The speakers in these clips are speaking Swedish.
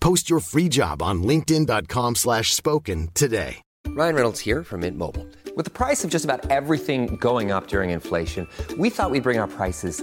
Post your free job on linkedin.com slash spoken today. Ryan Reynolds here from Mint Mobile. With the price of just about everything going up during inflation, we thought we'd bring our prices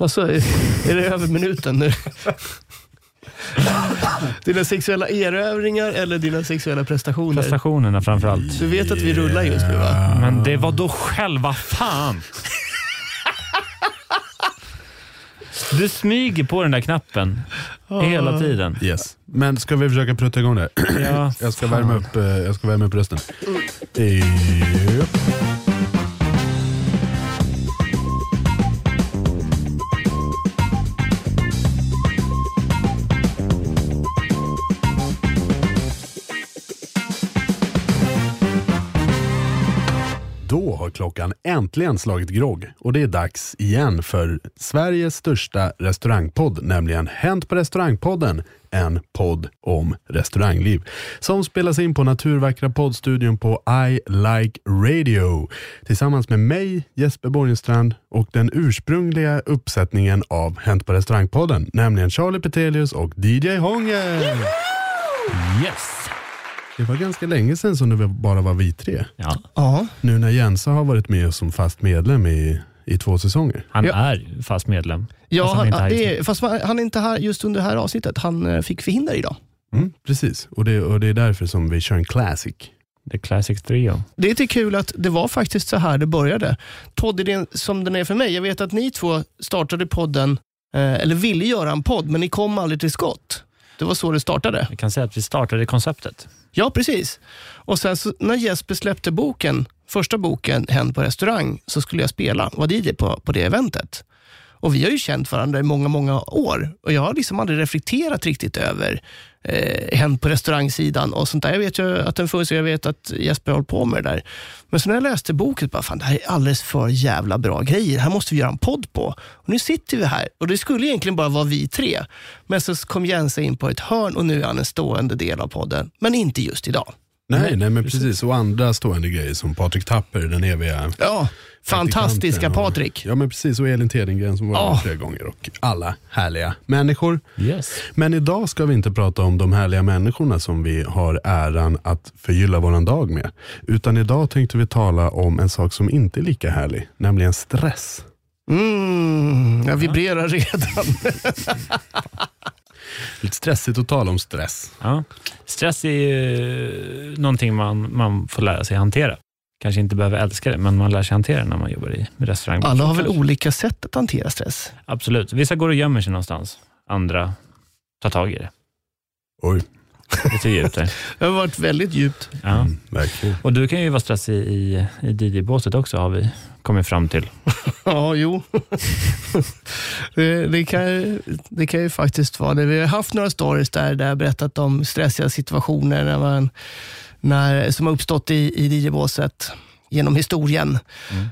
Alltså, är det över minuten nu? dina sexuella erövringar eller dina sexuella prestationer? Prestationerna framför allt. Du vet att vi rullar just nu va? Men det var då själva fan. Du smyger på den där knappen hela tiden. Yes. Men ska vi försöka prutta igång det? Ja, jag, ska värma upp, eh, jag ska värma upp rösten. Japp. Klockan äntligen slagit grogg och det är dags igen för Sveriges största restaurangpodd, nämligen Hänt på restaurangpodden, en podd om restaurangliv som spelas in på naturvackra poddstudion på I Like Radio tillsammans med mig, Jesper Borgenstrand och den ursprungliga uppsättningen av Hänt på restaurangpodden, nämligen Charlie Petelius och DJ Hånge. Yes. Det var ganska länge sedan som det bara var vi tre. Ja, Ja. Nu när Jensa har varit med som fast medlem i, i två säsonger. han Ja. är fast medlem. Ja, Fast han han, är inte här just det är, fast han är inte här just under det här avsnittet. Han eh, fick förhinder idag. Mm, precis, och det, och det är därför som vi kör en classic. The Classic Trio. Det är lite kul att det var faktiskt så här det började. Poddidén som den är för mig. Jag vet att ni två startade podden, eh, eller ville göra en podd, men ni kom aldrig till skott. Det var så det startade. Jag kan säga att vi startade konceptet. Ja, precis. Och sen så, när Jesper släppte boken, första boken, Hänt på restaurang, så skulle jag spela, var DJ på, på det eventet. Och vi har ju känt varandra i många, många år. Och jag har liksom aldrig reflekterat riktigt över eh, Hänt på restaurangsidan och sånt där. Jag vet ju att den finns och jag vet att Jesper håller på med det där. Men så när jag läste boken, bara, fan det här är alldeles för jävla bra grejer. Det här måste vi göra en podd på. Och nu sitter vi här och det skulle egentligen bara vara vi tre. Men så kom Jensa in på ett hörn och nu är han en stående del av podden. Men inte just idag. Nej, nej men precis. Och andra stående grejer som Patrik Tapper, den eviga Ja, fantastiska Patrik. Ja men precis, och Elin Tedengren som var med flera gånger och alla härliga människor. Yes. Men idag ska vi inte prata om de härliga människorna som vi har äran att förgylla våran dag med. Utan idag tänkte vi tala om en sak som inte är lika härlig, nämligen stress. Mm, jag vibrerar redan. Lite stressigt att tala om stress. Ja. Stress är ju någonting man, man får lära sig hantera. Kanske inte behöver älska det, men man lär sig hantera det när man jobbar i restaurang. Alla har väl olika sätt att hantera stress? Absolut. Vissa går och gömmer sig någonstans. Andra tar tag i det. Oj. lite djupt där. Det har varit väldigt djupt. Ja. Verkligen. Och du kan ju vara stressig i, i DJ-båset också, har vi kommit fram till. Ja, jo. det, det, kan, det kan ju faktiskt vara det. Vi har haft några stories där, där jag berättat om stressiga situationer när man, när, som har uppstått i, i DJ-båset genom historien.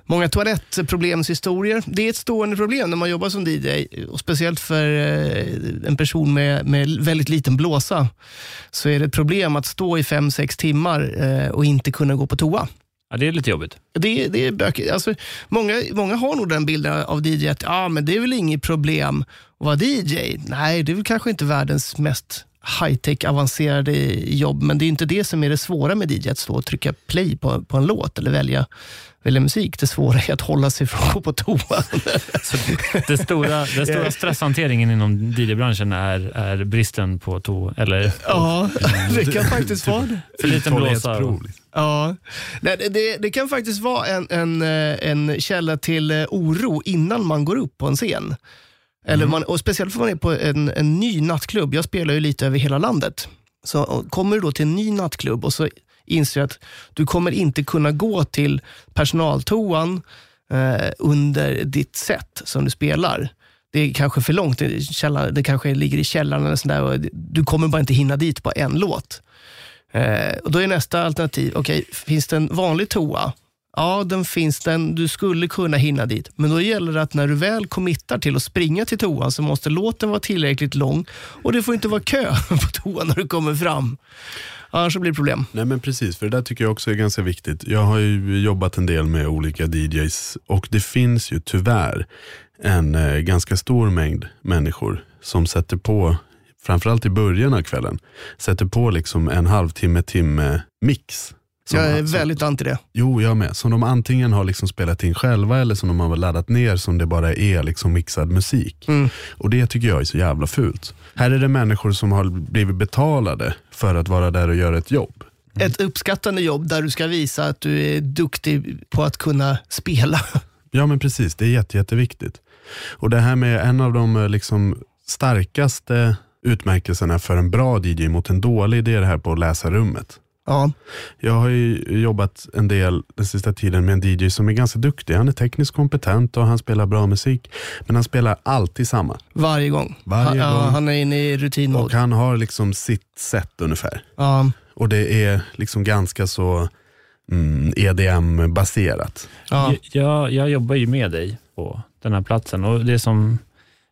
Många toalettproblemshistorier. Det är ett stående problem när man jobbar som DJ och speciellt för eh, en person med, med väldigt liten blåsa så är det ett problem att stå i fem sex timmar eh, och inte kunna gå på toa. Ja, det är lite jobbigt. Det, det är bökigt. Alltså, många, många har nog den bilden av DJ att ah, men det är väl inget problem att vara DJ. Nej, det är väl kanske inte världens mest high-tech avancerade jobb, men det är inte det som är det svåra med DJ, att stå och trycka play på, på en låt eller välja, välja musik. Det svåra är att hålla sig från att gå på toa. Så det stora, den stora stresshanteringen inom DJ-branschen är, är bristen på to eller ja, det kan faktiskt vara det. för liten blåsa. Liksom. Ja, Nej, det, det, det kan faktiskt vara en, en, eh, en källa till eh, oro innan man går upp på en scen. Eller man, och speciellt för man är på en, en ny nattklubb. Jag spelar ju lite över hela landet. Så kommer du då till en ny nattklubb och så inser du att du kommer inte kunna gå till personaltoan eh, under ditt set som du spelar. Det är kanske för långt, det, kanske ligger i källaren eller sådär. och Du kommer bara inte hinna dit på en låt. Eh, och Då är nästa alternativ, okej, finns det en vanlig toa? Ja, den finns den. Du skulle kunna hinna dit. Men då gäller det att när du väl committar till att springa till toan så måste låten vara tillräckligt lång och det får inte vara kö på toan när du kommer fram. Annars blir det problem. Nej men precis, för det där tycker jag också är ganska viktigt. Jag har ju jobbat en del med olika DJs och det finns ju tyvärr en eh, ganska stor mängd människor som sätter på, framförallt i början av kvällen, sätter på liksom en halvtimme, timme mix. Jag är väldigt anti det. Jo, jag med. Som de antingen har liksom spelat in själva eller som de har laddat ner som det bara är liksom mixad musik. Mm. Och Det tycker jag är så jävla fult. Här är det människor som har blivit betalade för att vara där och göra ett jobb. Ett uppskattande jobb där du ska visa att du är duktig på att kunna spela. Ja men precis, det är jätte, jätteviktigt. Och det här med en av de eh, liksom starkaste utmärkelserna för en bra DJ mot en dålig, det är det här på att läsa rummet. Ja, Jag har ju jobbat en del den sista tiden med en DJ som är ganska duktig. Han är tekniskt kompetent och han spelar bra musik. Men han spelar alltid samma. varje gång. Varje han, Ja, gång. han är inne i Och rutinmode. han har liksom sitt sätt ungefär. Ja, Och det är liksom ganska så mm, EDM-baserat. ja. Jag, jag jobbar ju med dig på den här platsen och det som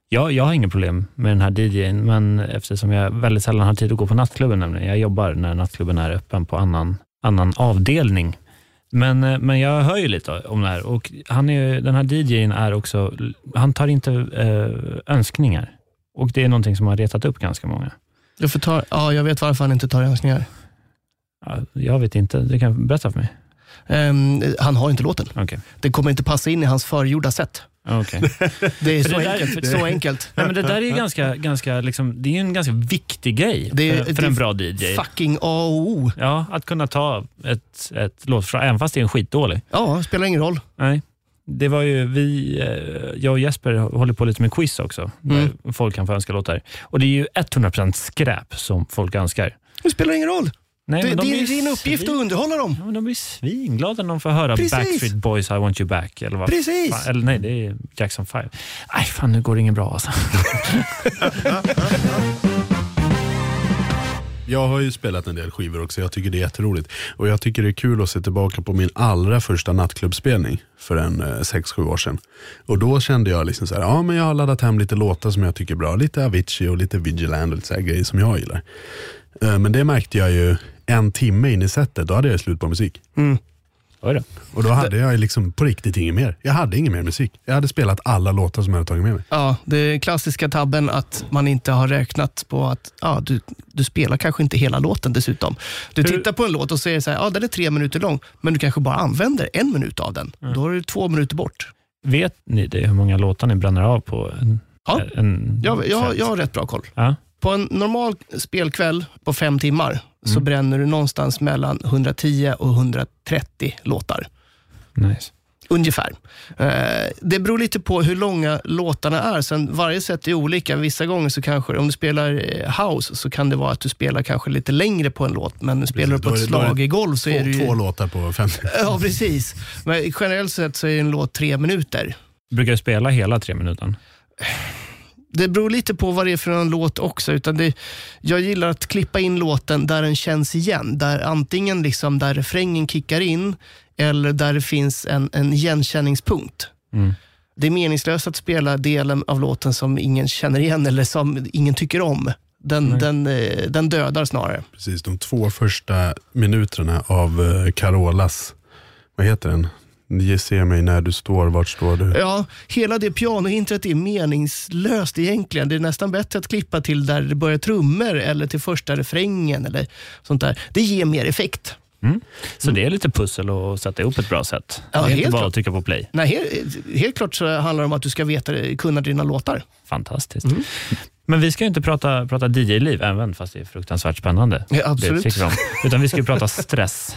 jag, jag har inga problem med den här DJn, men eftersom jag väldigt sällan har tid att gå på nattklubben, nämligen. jag jobbar när nattklubben är öppen på annan, annan avdelning. Men, eh, men jag hör ju lite om det här och han är, den här DJn är också, han tar inte eh, önskningar. Och det är någonting som har retat upp ganska många. Jag, får ta, ja, jag vet varför han inte tar önskningar. Ja, Jag vet inte, du kan berätta för mig. Ehm, han har inte låten. Okej. Det kommer inte passa in i hans förgjorda sätt. Okej. Det är så det där- enkelt. så enkelt. Nej, men det där är ju ganska, ganska, liksom, det är en ganska viktig grej Det för, för det en bra DJ. Fucking A och O. Ja, att kunna ta ett, ett låtförslag, även fast det är en skitdålig. Ja, spelar ingen roll. Nej. Det var ju vi, eh, jag och Jesper håller på lite med quiz också, Mm. där folk kan få önska låtar. Och det är ju 100% skräp som folk önskar. Det spelar ingen roll. Nej, det, men de det är din uppgift att svin- underhålla dem. Ja, men de blir svinglada när de får höra Precis. Backstreet Boys I want you back. Eller vad Precis. Fan, eller nej, det är Jackson 5. Nej, fan nu går det inget bra alltså. Jag har ju spelat en del skivor också, jag tycker det är jätteroligt. Och jag tycker det är kul att se tillbaka på min allra första nattklubbspelning för en 6-7 år sedan. Och då kände jag liksom så här, ja men jag har laddat hem lite låtar som jag tycker är bra. Lite Avicii och lite Vigilant och lite så här grejer som jag gillar. Eh, Men det märkte jag ju en timme in i setet, då hade jag slut på musik. Oj då. Och då hade jag liksom på riktigt inget mer. Jag hade ingen mer musik. Jag hade spelat alla låtar som jag hade tagit med mig. Ja, det är klassiska tabben att man inte har räknat på att ja, du, du spelar kanske inte hela låten dessutom. Du Hur- tittar på en låt och säger så här, ja, den är tre minuter lång, men du kanske bara använder en minut av den. Då har du två minuter bort. Vet ni det, hur många låtar ni bränner av på en, Ja. en Jag, jag, jag har rätt bra koll. Ja. På en normal spelkväll på fem timmar så bränner du någonstans mellan 110 och 130 låtar. Nice. Ungefär. Eh, det beror lite på hur långa låtarna är. Sen varje sätt är olika. Vissa gånger så kanske, om du spelar eh, house, så kan det vara att du spelar kanske lite längre på en låt. Men spelar du på ett det- är det slagergolv så två, är det ju... Två låtar på 50. Ja, precis. Men generellt sett så är en låt tre minuter. Brukar du spela hela tre minuter? Det beror lite på vad det är för en låt också. Utan det, jag gillar att klippa in låten där den känns igen. Där antingen liksom där refrängen kickar in eller där det finns en, en igenkänningspunkt. Mm. Det är meningslöst att spela delen av låten som ingen känner igen eller som ingen tycker om. Den, den, eh, den dödar snarare. Precis, de två första minuterna av eh, Carolas, vad heter den? Ge se mig när du står, vart står du? Ja, hela det pianointret är meningslöst egentligen. Det är nästan bättre att klippa till där det börjar trummor eller till första refrängen eller sånt där. Det ger mer effekt. Så det är lite pussel att sätta ihop ett bra sätt. Ja, det är inte helt bara klart. att trycka på play. Nej, helt, helt klart så handlar det om att du ska veta, kunna dina låtar. Fantastiskt. Men vi ska ju inte prata, prata DJ-liv, även fast det är fruktansvärt spännande. Ja, absolut. Det. Utan vi ska ju prata stress.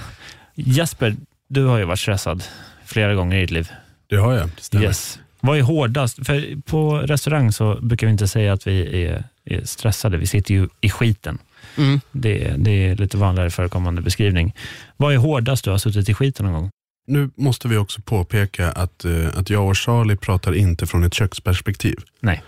Jesper, du har ju varit stressad flera gånger i ditt liv. Det har jag, det stämmer. Yes. Vad är hårdast? För på restaurang så brukar vi inte säga att vi är, är stressade. Vi sitter ju i skiten. Mm. Det, det är lite vanligare förekommande beskrivning. Vad är hårdast du har suttit i skiten någon gång? Nu måste vi också påpeka att, eh, att jag och Charlie pratar inte från ett köksperspektiv. Nej.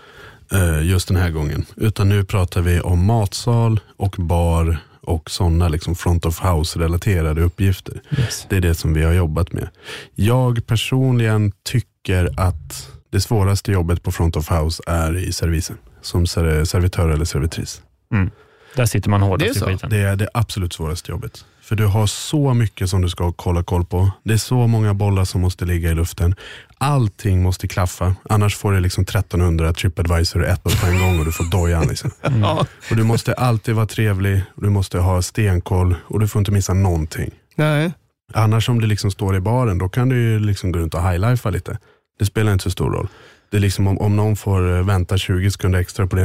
Eh, just den här gången. Utan nu pratar vi om matsal och bar och sådana liksom front of house-relaterade uppgifter. Yes. Det är det som vi har jobbat med. Jag personligen tycker att det svåraste jobbet på front of house är i servisen. Som ser- servitör eller servitris. Mm. Där sitter man Det hårdast är i så. skiten. Det är det absolut svåraste jobbet. För du har så mycket som du ska kolla koll på. Det är så många bollar som måste ligga i luften. Allting måste klaffa. Annars får du liksom 1300 Tripadvisor ett på en gång och du får dojan. Liksom. Ja. Och du måste alltid vara trevlig, och du måste ha stenkoll och du får inte missa någonting. Nej. Annars om du liksom står i baren, då kan du liksom gå runt och highlifea lite. Det spelar inte så stor roll. Det är liksom om, om någon får eh, vänta 20 sekunder extra på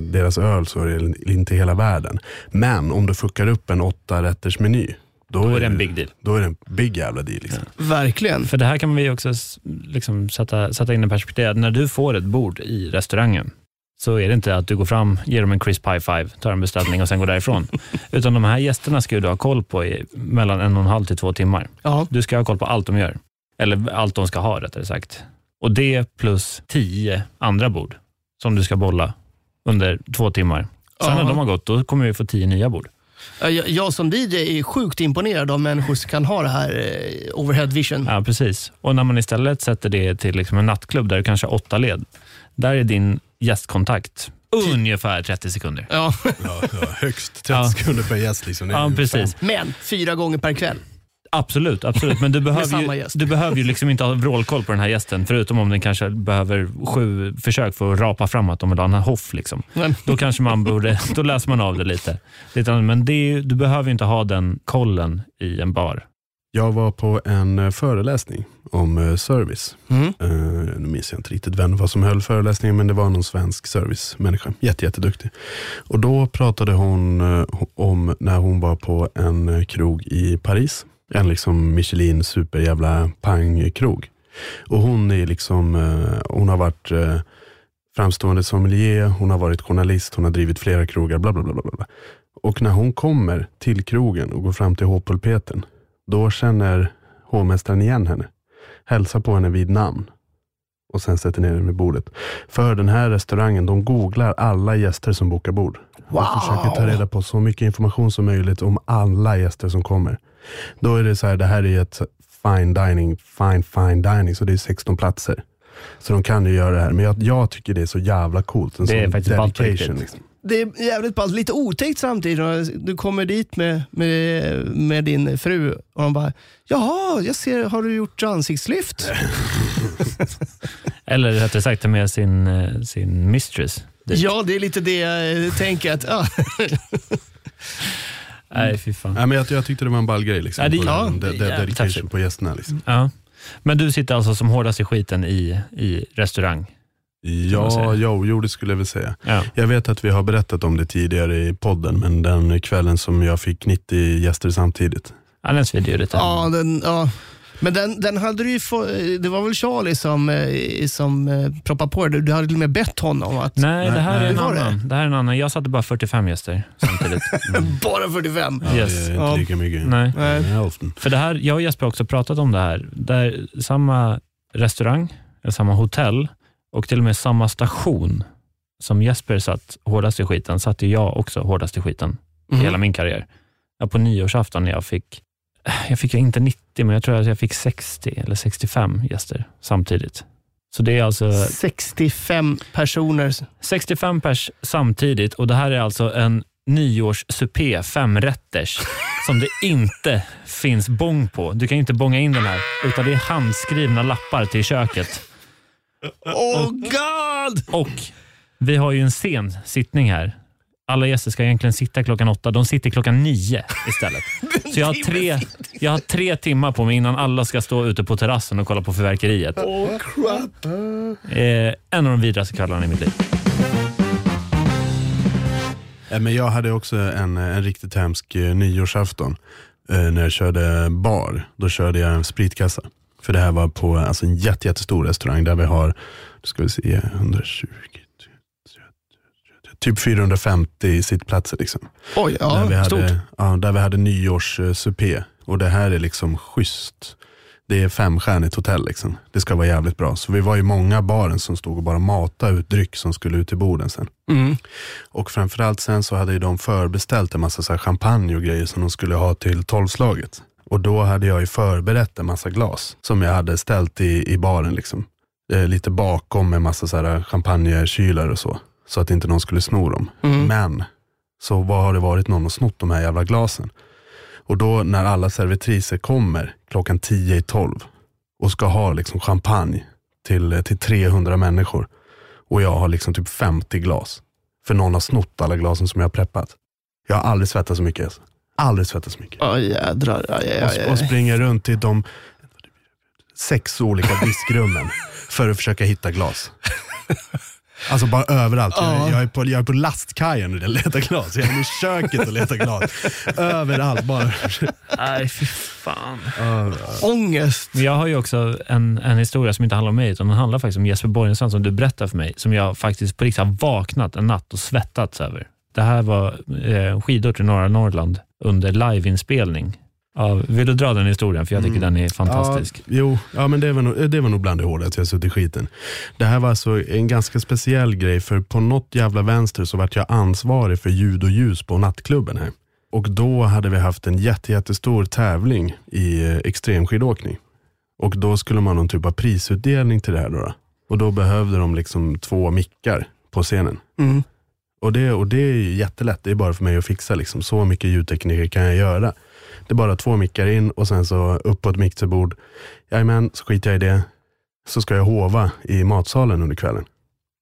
deras öl så är det inte hela världen. Men om du fuckar upp en åtta rätters meny, då, Då är det en big deal. Då är det en big jävla deal. Liksom. Verkligen. För det här kan vi också liksom sätta, sätta in i perspektiv. När du får ett bord i restaurangen så är det inte att du går fram, ger dem en crisp high five, tar en beställning och sen går därifrån. Utan de här gästerna ska du ha koll på i mellan en och en halv till två timmar. Ja. Du ska ha koll på allt de gör. Eller allt de ska ha rättare sagt. Och det plus tio andra bord som du ska bolla under två timmar. Sen när Ja. de har gått, då kommer vi få tio nya bord. Ja, Jag, jag som DJ är sjukt imponerad av människor som kan ha det här eh, overhead vision. Ja, precis. Och när man istället sätter det till liksom en nattklubb där det kanske är åtta led, där är din gästkontakt ungefär 30 sekunder. Ja. Ja, ja, högst 30 Ja. sekunder per gäst. Liksom. Det är Ja, ju precis. fan- Men fyra gånger per kväll. Absolut, absolut. men du behöver, ju, du behöver ju liksom inte ha vrålkoll på den här gästen, förutom om den kanske behöver sju försök för att rapa fram att de vill ha en hoff. Liksom. Då kanske man borde, då läser man av det lite. men det du behöver ju inte ha den kollen i en bar. Jag var på en eh, föreläsning om eh, service. mm. Uh, nu minns jag inte riktigt vem vad som höll föreläsningen, men det var någon svensk servicemänniska. Jätte, jätteduktig. Och då pratade hon om när hon var på en krog i Paris. En liksom Michelin superjävla pangkrog. Och hon är liksom, eh, hon har varit eh, framstående sommelier, hon har varit journalist, hon har drivit flera krogar, bla bla bla. bla. Och när hon kommer till krogen och går fram till hovpulpeten, då känner hovmästaren igen henne hälsar på henne vid namn och sen sätter ner henne vid bordet. För den här restaurangen, de googlar alla gäster som bokar bord. Wow. Och försöker ta reda på så mycket information som möjligt om alla gäster som kommer. Då är det så här, det här är ett fine dining, fine fine dining, så det är 16 platser. Så de kan ju göra det här, men jag, jag tycker det är så jävla coolt. En Det är faktiskt dedication. Liksom. Det är jävligt ballt. Lite otäckt samtidigt. Du kommer dit med, med, med din fru och de bara, jaha, jag ser, har du gjort ansiktslyft? Eller rättare sagt ta med sin, eh, sin mistress. dit. Ja, det är lite det jag tänker. Att, ja. Nej, fy fan. Ja, men jag, jag tyckte det var en ball grej. Liksom, Ja, det- på ja, den, de, de, jävligt dedication på gästerna. Liksom. Ja. Men du sitter alltså som hårdast i skiten i, i restaurang? Ja, jo, jo, det skulle jag väl säga. Ja. Jag vet att vi har berättat om det tidigare i podden, men den kvällen som jag fick 90 gäster samtidigt. Ja, den svider ju lite. Ja, den, ja. Men den, den hade du ju få, det var väl Charlie som, eh, som eh, proppade på det. Du hade till och med bett honom att... Nej, det här är en det? annan. Det här är en annan. Jag satte bara 45 gäster samtidigt. Bara 45. Yes. Det är inte Ja. lika mycket. Nej. Nej. För det här, jag och Jesper har också pratat om det här. Där samma restaurang, eller samma hotell och till och med samma station som Jesper satt hårdast i skiten, satt jag också hårdast i skiten i hela min karriär. Ja, på nyårsafton när jag fick, jag fick inte 90, men jag tror att jag fick 60 eller 65 gäster samtidigt. Så det är alltså 65 personer. 65 pers samtidigt och det här är alltså en nyårssupé, femrätters, som det inte finns bång på. Du kan inte bånga in den här, utan det är handskrivna lappar till köket. Oh god! Och vi har ju en sen sittning här. Alla gäster ska egentligen sitta klockan åtta. De sitter klockan nio istället. Så jag har, tre, jag har tre timmar på mig innan alla ska stå ute på terrassen och kolla på fyrverkeriet. Oh crap. Eh, en av de vidraste kvällarna i mitt liv. Eh, Men jag hade också en, en riktigt hemsk eh, nyårsafton. Eh, när jag körde bar, då körde jag en spritkassa. För det här var på alltså, en jätte, jättestor restaurang där vi har, då ska vi se, 120, typ 450 sittplatser. Liksom. Oj, där, vi ja, stort. hade, ja, där vi hade nyårssupé. Och det här är liksom schysst. Det är femstjärnigt hotell liksom. Det ska vara jävligt bra. Så vi var ju många baren som stod och bara matade ut dryck som skulle ut till borden sen. Mm. Och framförallt sen så hade ju de förbeställt en massa så champagne och grejer som de skulle ha till tolvslaget. Och då hade jag ju förberett en massa glas som jag hade ställt i, i baren. Liksom. Eh, lite bakom med massa så här champagnekylar och så. Så att inte någon skulle sno dem. Men så vad har det varit någon och snott de här jävla glasen. Och då när alla servitriser kommer klockan 10 i 12 och ska ha liksom champagne till, till 300 människor. Och jag har liksom typ 50 glas. För någon har snott alla glasen som jag har preppat. Jag har aldrig svettats så mycket. Alltså. Aldrig svettats så mycket. Åh jädrar. Aj, aj, aj, Och, och springer runt i de sex olika diskrummen för att försöka hitta glas. Alltså bara överallt. Jag, jag, är på, jag är på lastkajen och letar glas. Jag är i köket och letar glas. Överallt. Bara. Nej, fy fan. Ångest. Men jag har ju också en, en historia som inte handlar om mig, utan den handlar faktiskt om Jesper Borgensson som du berättade för mig, som jag faktiskt på riktigt har vaknat en natt och svettats över. Det här var eh, skidor till norra Norrland under liveinspelning. Av, vill du dra den historien? För jag tycker den är fantastisk. Ja, jo, ja, men det var, nog, det var nog bland det hårdaste jag suttit i skiten. Det här var alltså en ganska speciell grej, för på något jävla vänster så vart jag ansvarig för ljud och ljus på nattklubben här. Och då hade vi haft en jätte, jättestor tävling i eh, extremskidåkning. Och då skulle man ha någon typ av prisutdelning till det här. Då, då. Och då behövde de liksom två mickar på scenen. Mm. Och det, och det är ju jättelätt, det är bara för mig att fixa. Liksom. Så mycket ljudtekniker kan jag göra. Det är bara två mickar in och sen så upp på ett mixerbord. Jajamän, så skiter jag i det. Så ska jag hova i matsalen under kvällen.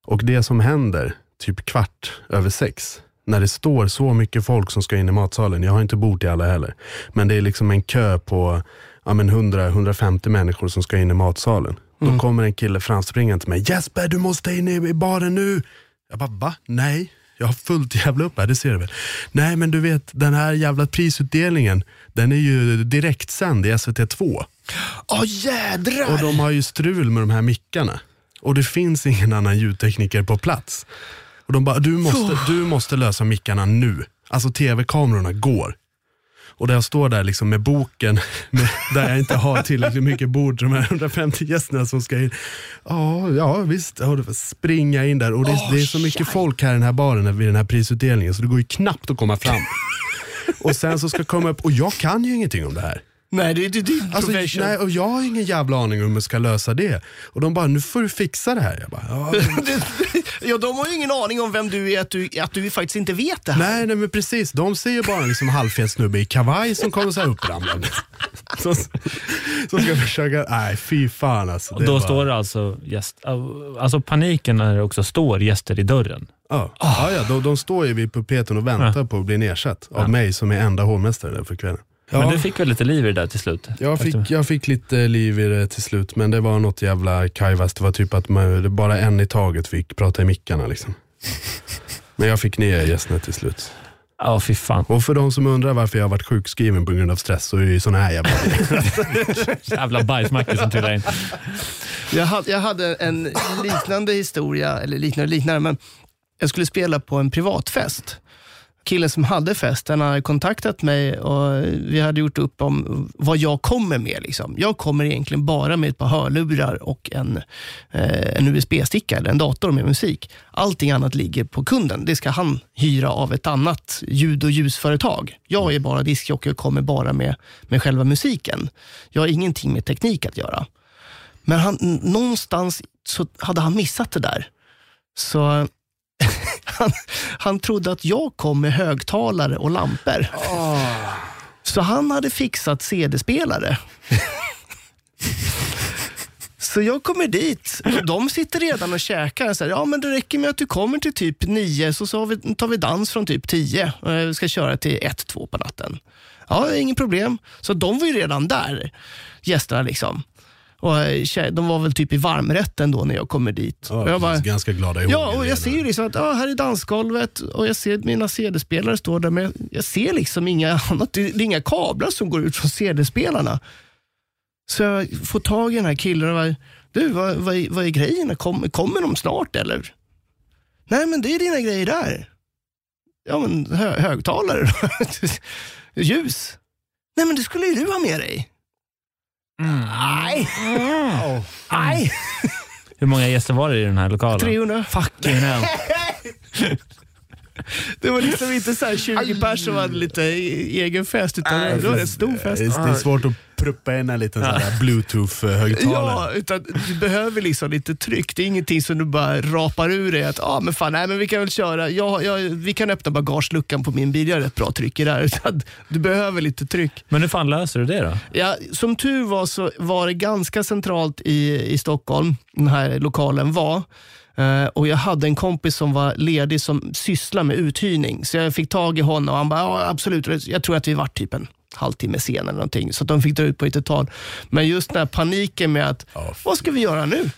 Och det som händer, typ kvart över sex, när det står så mycket folk som ska in i matsalen, jag har inte bord till alla heller, men det är liksom en kö på ja, men 100-150 människor som ska in i matsalen. Då kommer en kille framspringande till mig. Jesper, du måste in i i baren nu. Jag bara, va? Nej, jag har fullt jävla upp här, det ser du väl. Nej, men du vet, den här jävla prisutdelningen, den är ju direktsänd i SVT2. Åh jädrar. Och de har ju strul med de här mickarna. Och det finns ingen annan ljudtekniker på plats. Och de bara, du måste, du måste lösa mickarna nu. Alltså tv-kamerorna går. Och där jag står där liksom med boken, med, där jag inte har tillräckligt mycket bord till de här 150 gästerna som ska in. Ja, ja visst, springa in där. Och det, det är så mycket folk här i den här baren vid den här prisutdelningen så det går ju knappt att komma fram. och sen så ska jag komma upp, och jag kan ju ingenting om det här. Nej, det är din Alltså, profession. nej, och jag har ingen jävla aning om hur man ska lösa det. Och de bara, nu får du fixa det här. Jag bara, ja, de har ju ingen aning om vem du är, att du, att du faktiskt inte vet det här. nej, nej men precis, de ser ju bara en liksom halvfet snubbe i kavaj som kommer så här uppramlande. Som, som ska försöka, nej fy fan alltså. Och då var- står det alltså, gäst, alltså paniken när det också står gäster i dörren. Ja, ja, ja de, de står ju vid pulpeten och väntar på att bli ersatt av mig som är enda hovmästare där för kvällen. Men du fick väl lite liv i det där till slut? Jag fick, jag fick lite liv i det till slut, men det var något jävla kajvas. Det var typ att man, det bara en i taget fick prata i mickarna. Liksom. Men jag fick ner gästerna till slut. Ja, fy fan. Och för de som undrar varför jag har varit sjukskriven på grund av stress så är det ju sådana här jävla Jävla bajsmackor som trillar in. Jag hade, jag hade en liknande historia, eller liknande liknande, men jag skulle spela på en privatfest. Killen som hade festen hade kontaktat mig och vi hade gjort upp om vad jag kommer med. Liksom. Jag kommer egentligen bara med ett par hörlurar och en, eh, en USB-sticka eller en dator med musik. Allting annat ligger på kunden. Det ska han hyra av ett annat ljud och ljusföretag. Jag är bara diskjockey och kommer bara med, med själva musiken. Jag har ingenting med teknik att göra. Men han, någonstans så hade han missat det där. Så han, han trodde att jag kom med högtalare och lampor. Så han hade fixat CD-spelare. Så jag kommer dit och de sitter redan och käkar. Och säger, ja, men det räcker med att du kommer till typ nio så, så vi, tar vi dans från typ tio. och Vi ska köra till ett, två på natten. Ja, inget problem. Så de var ju redan där, gästerna. liksom. Och eh, De var väl typ i varmrätten då när jag kommer dit. Ja, och jag bara, ganska glada i Ja, och jag ser ju liksom att ja, här är dansgolvet och jag ser mina CD-spelare står där, men jag ser liksom inga annat. Det är inga kablar som går ut från CD-spelarna. Så jag får tag i den här killen och bara, du, vad, vad, är- vad är grejerna? Kom, kommer de snart eller? Nej, men det är dina grejer där. Ja, men hö, högtalare? Ljus? Nej, men det skulle ju du ha med dig. Nej. Nej. Hur många gäster var det i den här lokalen? 300. Fucking hell. Det var liksom inte så här 20 personer som hade lite e- egen fest, utan Nej, det var en stor fest. Det är, det svårt att pruppa in en liten här bluetooth-högtalare. Ja, utan du behöver liksom lite tryck. Det är ingenting som du bara rapar ur dig att ah, men fan, nej, men vi kan väl köra. Ja, ja, vi kan öppna bagageluckan på min bil, jag har rätt bra tryck i där. Utan Du behöver lite tryck. Men hur fan löser du det då? Ja, som tur var så var det ganska centralt i, i Stockholm, den här lokalen var. Eh, och Jag hade en kompis som var ledig som sysslar med uthyrning. Så jag fick tag i honom och han bara, ja, absolut, jag tror att vi var typ en halvtimme sen eller någonting. Så de fick dra ut på lite tag. Men just den här paniken med att, vad ska vi göra nu?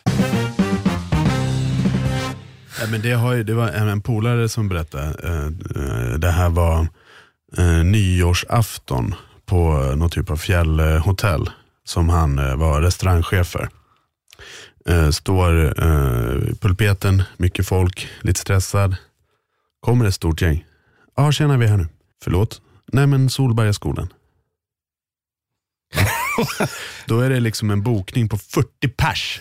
Ja, men det, har det var en, en polare som berättade. Eh, eh, det här var nyårsafton på någon typ av fjällhotell som han var restaurangchef för. Eh, står eh, pulpeten, mycket folk, lite stressad. Kommer ett stort gäng. Ja, tjena vi är här nu. Förlåt? Nej men Solbergaskolan. Då är det liksom en bokning på 40 pers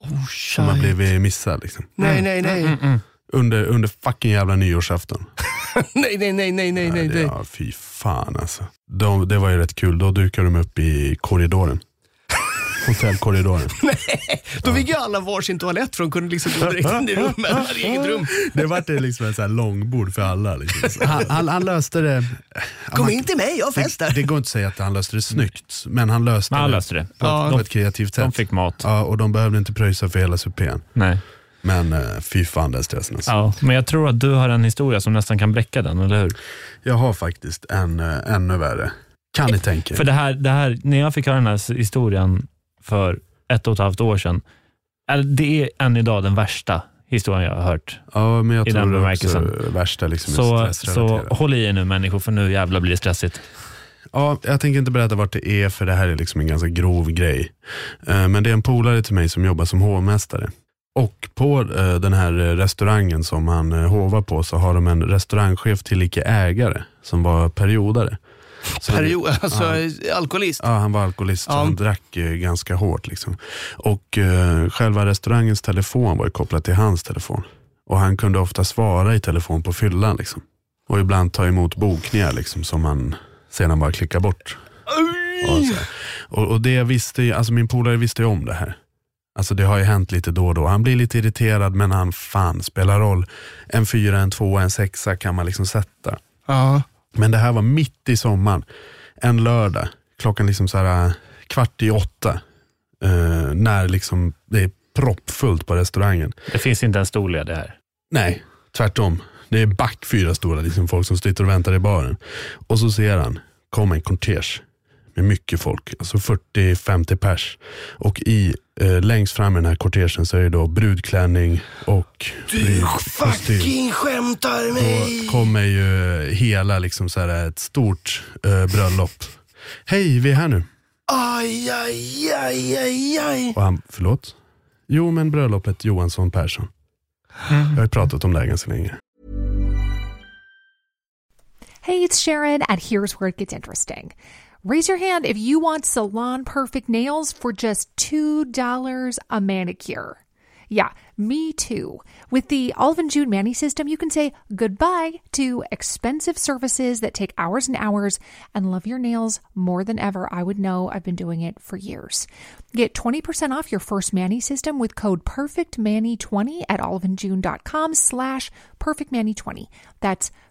Oh, som har blivit missad. Liksom. Nej, nej, nej. Under, under fucking jävla nyårsafton. nej, nej, nej, nej, nej, nej, det, nej. ja, fy fan alltså. De, det var ju rätt kul. Då dukade de upp i korridoren. Hotellkorridoren. Då fick ju alla varsin toalett för de kunde liksom gå direkt in i rummet. Hade eget rum. Det var det liksom här långbord för alla. Liksom. Han, han, han löste det. Kom in till mig, jag har fest det, det går inte att säga att han löste det snyggt, men han löste Men han det löste det. på, Ja. ett, på ett kreativt sätt. De fick mat. Ja, och de behövde inte pröjsa för hela supén. Nej. Men eh, fy fan den stressen alltså. Ja, men jag tror att du har en historia som nästan kan bräcka den, eller hur? Jag har faktiskt en eh, ännu värre. Kan ni tänka er? För det här, det här, när jag fick höra den här historien för ett och ett halvt år sedan, det är än idag den värsta historien jag har hört. Ja, men jag i tror den det är också bemärkelsen. värsta liksom Så, så håll i er nu människor, för nu jävlar blir det stressigt. Ja, jag tänker inte berätta vart det är för det här är liksom en ganska grov grej. Eh, Men det är en polare till mig som jobbar som hovmästare. Och på eh, den här restaurangen som han eh, hovar på så har de en restaurangchef tillika ägare som var periodare. Period, alltså Ja. alkoholist. Ja, han var alkoholist Ja. han drack ganska hårt. Liksom. Och eh, själva restaurangens telefon var ju kopplad till hans telefon. Och han kunde ofta svara i telefon på fyllan. Liksom. Och ibland ta emot bokningar liksom, som han sedan bara klickar bort. Och, och, och det visste ju, alltså min polare visste ju om det här. Alltså det har ju hänt lite då och då. Han blir lite irriterad men han fan spelar roll. En fyra, en tvåa, en sexa kan man liksom sätta. Ja. Men det här var mitt i sommaren. En lördag. Klockan liksom så här, äh, kvart i åtta. Eh, när liksom det är proppfullt på restaurangen. Det finns inte en stol ledig här. Nej, tvärtom. Det är back fyra stora liksom folk som sitter och väntar i baren. Och så ser han, kom en kortege med mycket folk, alltså 40-50 pers. Och i, eh, längst fram i den här kortegen så är det då brudklänning och Du kostym. fucking skämtar mig! Då kommer ju hela, liksom så här, ett stort eh, bröllop. Hej, vi är här nu. Aj, aj, aj, aj, aj. Och han, förlåt? Jo, men bröllopet Johansson Persson. Jag har ju pratat om det här ganska länge. Hey, it's Sharon, and here's where it gets interesting. Raise your hand if you want salon perfect nails for just $2 a manicure. Yeah, me too. With the Olive and June Manny system, you can say goodbye to expensive services that take hours and hours and love your nails more than ever. I would know I've been doing it for years. Get 20% off your first Manny system with code PERFECTMANI20 at oliveandjune.com slash PERFECTMANI20. That's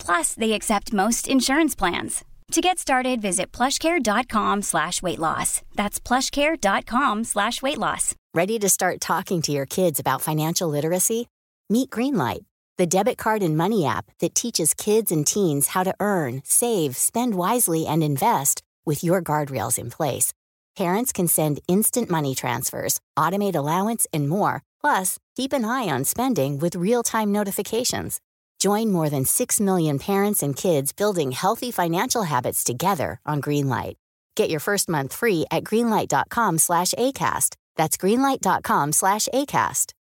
Plus, they accept most insurance plans. To get started, visit plushcare.com slash weight loss. That's plushcare.com slash weight loss. Ready to start talking to your kids about financial literacy? Meet Greenlight, the debit card and money app that teaches kids and teens how to earn, save, spend wisely, and invest with your guardrails in place. Parents can send instant money transfers, automate allowance, and more. Plus, keep an eye on spending with real time notifications. Join more than 6 million parents and kids building healthy financial habits together on Greenlight. Get your first month free at greenlight.com slash ACAST. That's greenlight.com slash ACAST.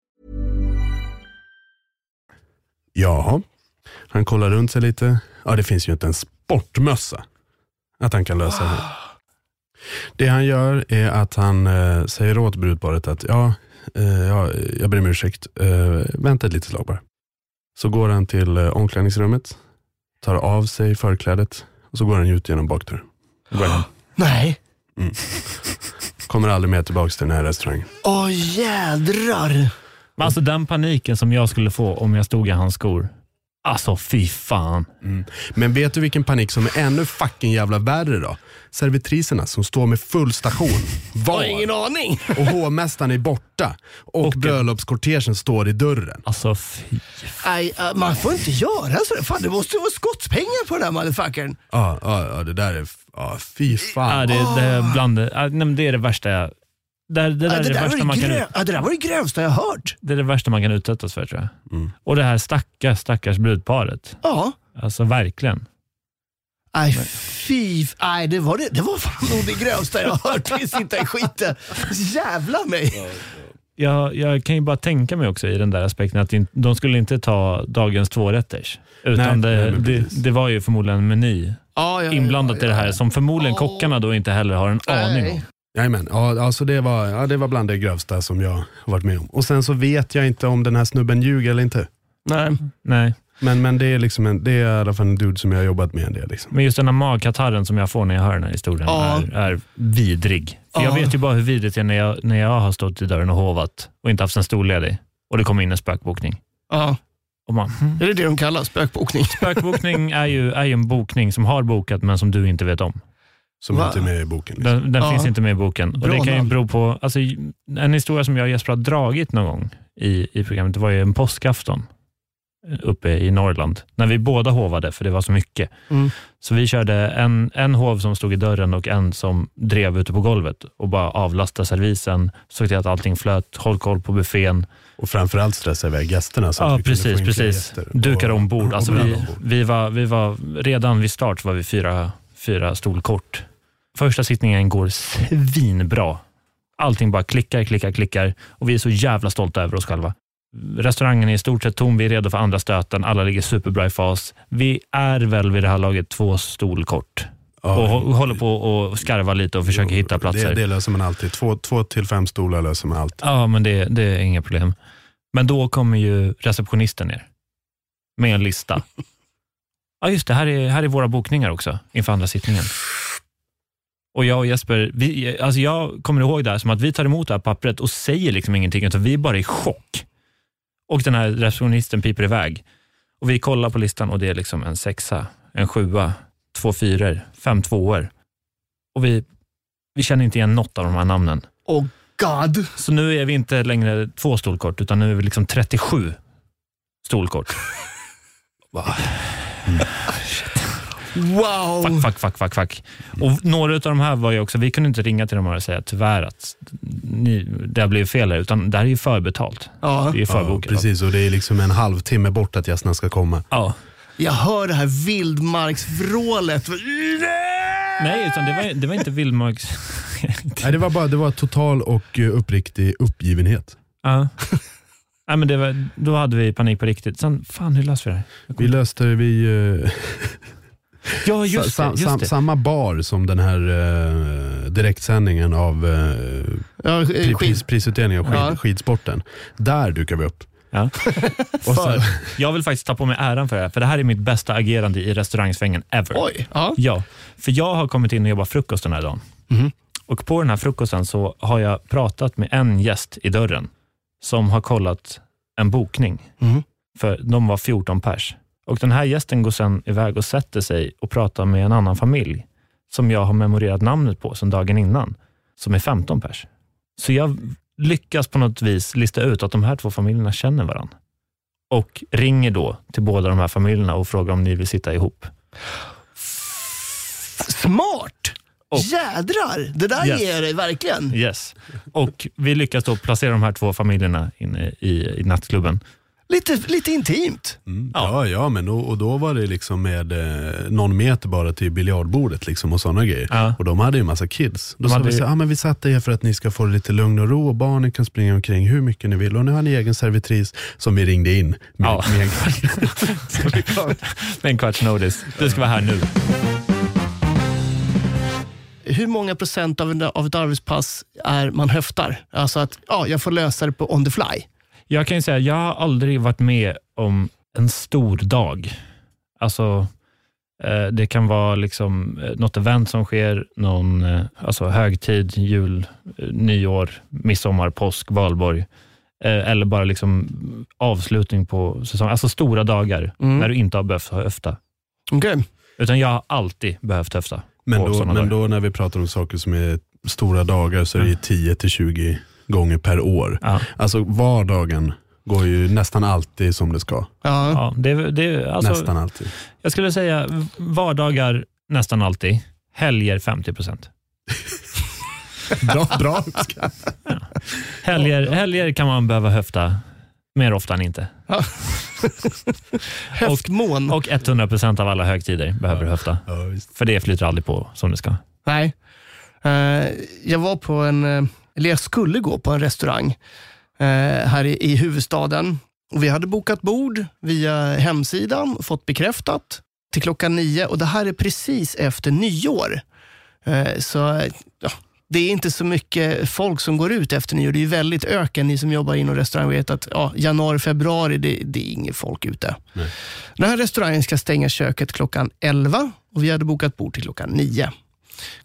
Jaha, han kollar runt sig lite. Ja, det finns ju inte en sportmössa att han kan lösa det. Det han gör är att han eh, säger åt brudparet att ja, eh, ja, jag ber om ursäkt, eh, vänta ett litet slag bara. Så går han till eh, omklädningsrummet, tar av sig förklädet och så går han ut genom bakdörren. Han. Nej. Mm. Kommer aldrig mer tillbaka till den här restaurangen. Åh jädrar. Men alltså den paniken som jag skulle få om jag stod i hans skor. Alltså fy fan. Mm. Men vet du vilken panik som är ännu fucking jävla värre då? Servitriserna som står med full station Har var ingen aning. och hovmästaren är borta och, bröllopskortegen står i dörren. Alltså fy. Nej, äh, man får inte göra så. Fan, det måste vara skottspengar på den här motherfuckern. Ja, ja, ja, det där är, ja, fy Ja, fan. det, det, är bland, det, ja, nej, det är det värsta jag... Det, det, där Ja, är det, där värsta det, man kan, ja, det där var det grövsta jag hört. det är det värsta man kan utsättas för tror jag. Mm. Och det här stackars, stackars brudparet. Ja. Alltså verkligen. Nej, fy. Nej, det var, det, det var fan nog det grövsta jag hört. Det sitta i skiten. Jävla mig. Jag, jag kan ju bara tänka mig också i den där aspekten att in- de skulle inte ta dagens tvårätters. Utan Nej, det, nej, det, det var ju förmodligen en meny Ja, ja, inblandat ja, i det här ja. som förmodligen Åh. kockarna då inte heller har en aning om. Jajamän, ja, alltså det, var, ja, det var bland det grövsta som jag har varit med om. Och sen så vet jag inte om den här snubben ljuger eller inte. Nej. Nej. Men, men det, är liksom en, det är i alla fall en dude som jag har jobbat med en del. Liksom. Men just den här magkatarren som jag får när jag hör den här historien Ja. är, är vidrig. För Jag Ja. vet ju bara hur vidrigt det är när jag, när jag har stått i dörren och hovat och inte haft en stol ledig och det kommer in en spökbokning. Ja. Och man, hmm. Är det det de kallar spökbokning? Spökbokning är ju, är ju en bokning som har bokat men som du inte vet om. Som Va? inte är med i boken. Liksom. Den, den Ja. finns inte med i boken. Och det kan ju bero på, alltså, en historia som jag och Jesper har dragit någon gång i, i programmet, det var ju en påskafton uppe i Norrland, när vi båda hovade, för det var så mycket. Mm. Så vi körde en, en hov som stod i dörren och en som drev ute på golvet och bara avlastade servisen, såg till att allting flöt, håll koll på buffén. Och framförallt stressa iväg gästerna. Så att Ja, vi kunde få precis. precis. Och- ombord. Alltså vi, vi, var, vi var, redan vid start var vi fyra, fyra stolkort. Första sittningen går svinbra. Allting bara klickar, klickar, klickar och vi är så jävla stolta över oss själva. Restaurangen är i stort sett tom, vi är redo för andra stöten, alla ligger superbra i fas. Vi är väl vid det här laget två stolkort Ja, och hå- håller på och skarvar lite och försöker hitta platser. Det, det löser man alltid. Två, två till fem stolar löser man alltid. Ja, men det, det är inga problem. Men då kommer ju receptionisten ner med en lista. Ja, just det. Här är, här är våra bokningar också inför andra sittningen. Och jag och Jesper, vi, alltså jag kommer ihåg det här som att vi tar emot det här pappret och säger liksom ingenting, utan vi är bara i chock. Och den här receptionisten piper iväg. Och vi kollar på listan och det är liksom en sexa, en sjua, två fyror, fem tvåor. Och vi, vi känner inte igen något av de här namnen. Oh God. Så nu är vi inte längre två stolkort, utan nu är vi liksom 37 stolkort. Wow. Fuck, fuck, fuck, fuck, fuck. Och några av de här var ju också, vi kunde inte ringa till dem och säga tyvärr att ni, det har blivit fel här, utan det här är ju förbetalt. Ja. Det är Ja, förbokat. precis, och det är liksom en halvtimme bort att gästerna ska komma. Ja. Jag hör det här vildmarksvrålet. Nej, utan det var, det var inte vildmarks... Nej, det var bara det var total och eh, uppriktig uppgivenhet. ja. Nej, men det var, då hade vi panik på riktigt. Sen, fan hur löste vi det här? Vi löste vi, eh, Ja, just det. Just sam, det. samma bar som den här eh, direktsändningen av eh, Ja, pri, pris, prisutdelningen av skid, Ja. skidsporten. Där dukar vi upp. Ja. Och För, sen, jag vill faktiskt ta på mig äran för det här, för det här är mitt bästa agerande i restaurangsvängen ever. Oj. Ja. Ja, för jag har kommit in och jobbat frukost den här dagen. Mhm. Och På den här frukosten så har jag pratat med en gäst i dörren som har kollat en bokning. Mhm. För de var 14 pers. Och Den här gästen går sen iväg och sätter sig och pratar med en annan familj som jag har memorerat namnet på sedan dagen innan, som är 15 pers. Så jag lyckas på något vis lista ut att de här två familjerna känner varandra. Och ringer då till båda de här familjerna och frågar om ni vill sitta ihop. Smart! Och- Jädrar! Det där Yes. ger dig verkligen. Yes. Och vi lyckas då placera de här två familjerna inne i, i nattklubben. Lite, lite intimt. mm, ja, ja, men och, och då var det liksom med eh, någon meter bara till biljardbordet liksom och sådana grejer. Ja. Och de hade ju massa kids. Då De sa hade vi ju- så, ah, men vi satte er för att ni ska få lite lugn och ro och barnen kan springa omkring hur mycket ni vill. Och nu har ni egen servitris som vi ringde in med, Ja. med en Med en kvarts notice. Du ska vara här nu. Hur många procent av, en, av ett arbetspass är man höftar? Alltså att ja, jag får lösa det på on the fly. Jag kan ju säga, jag har aldrig varit med om en stor dag. Alltså, eh, det kan vara liksom eh, något event som sker, någon eh, alltså högtid, jul, nyår, midsommar, påsk, valborg. Eller bara liksom avslutning på säsongen. Alltså stora dagar Mm. när du inte har behövt höfta. Okej. Utan jag har alltid behövt höfta. Men, då, men dagar. då när vi pratar om saker som är stora dagar så är det 10-20 gånger per år. Ja. Alltså vardagen går ju nästan alltid som det ska. Ja. Ja, det, det, alltså, nästan alltid. Jag skulle säga vardagar nästan alltid, helger 50 procent. Bra, bra. Helger, helger kan man behöva höfta mer ofta än inte. Höftmån. Och 100 procent av alla högtider behöver du höfta. Ja. För det flyter aldrig på som det ska. Nej. Eh, jag var på en, eh, eller jag skulle gå på en restaurang eh, här i, i huvudstaden. Och vi hade bokat bord via hemsidan och fått bekräftat till klockan nio. Och det här är precis efter nyår. Så det är inte så mycket folk som går ut efter nyår. Det är väldigt öken. Ni som jobbar inom restaurang vet att ja, januari, februari, det, det är inget folk ute. Nej. Den här restaurangen ska stänga köket klockan 11 och vi hade bokat bord till klockan 9.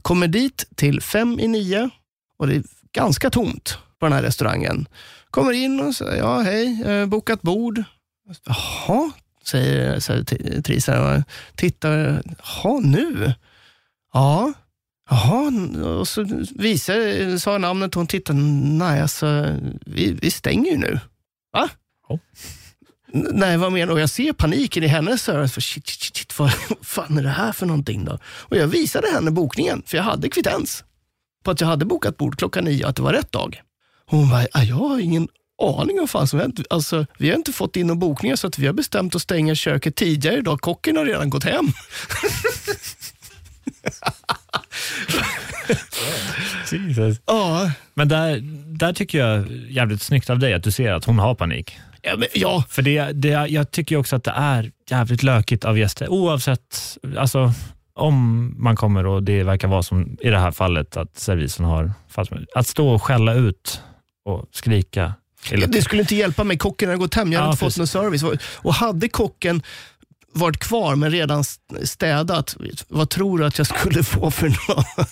Kommer dit till fem i nio och det är ganska tomt på den här restaurangen. Kommer in och säger, ja hej, eh, bokat bord. Jaha, säger servitrisen. Tittar, jaha nu? Ja. Jaha, och så visade, sa namnet och hon tittade. Nej, alltså, vi, vi stänger ju nu. Va? Ja. Nej, vad menar du? Och Jag ser paniken i hennes. För Shit, shit, shit, vad fan är det här för någonting då? Och jag visade henne bokningen, för jag hade kvittens på att jag hade bokat bord klockan nio och att det var rätt dag. Hon bara, "Ah, jag har ingen aning om vad fan som hänt. Alltså, vi har inte fått in några bokningar så att vi har bestämt att stänga köket tidigare idag. Kocken har redan gått hem. Jesus. Ja, Men där, där tycker jag jävligt snyggt av dig att du ser att hon har panik. ja, men, ja. För det, det, jag tycker också att det är jävligt lökigt av gäster, oavsett alltså, om man kommer och det verkar vara som i det här fallet att servisen har fast, Att stå och skälla ut och skrika. Eller, Det skulle inte hjälpa mig. Kocken hade gått hem. Jag hade Ja, inte fått precis. någon service. Och hade kocken varit kvar men redan städat, vad tror du att jag skulle få för något?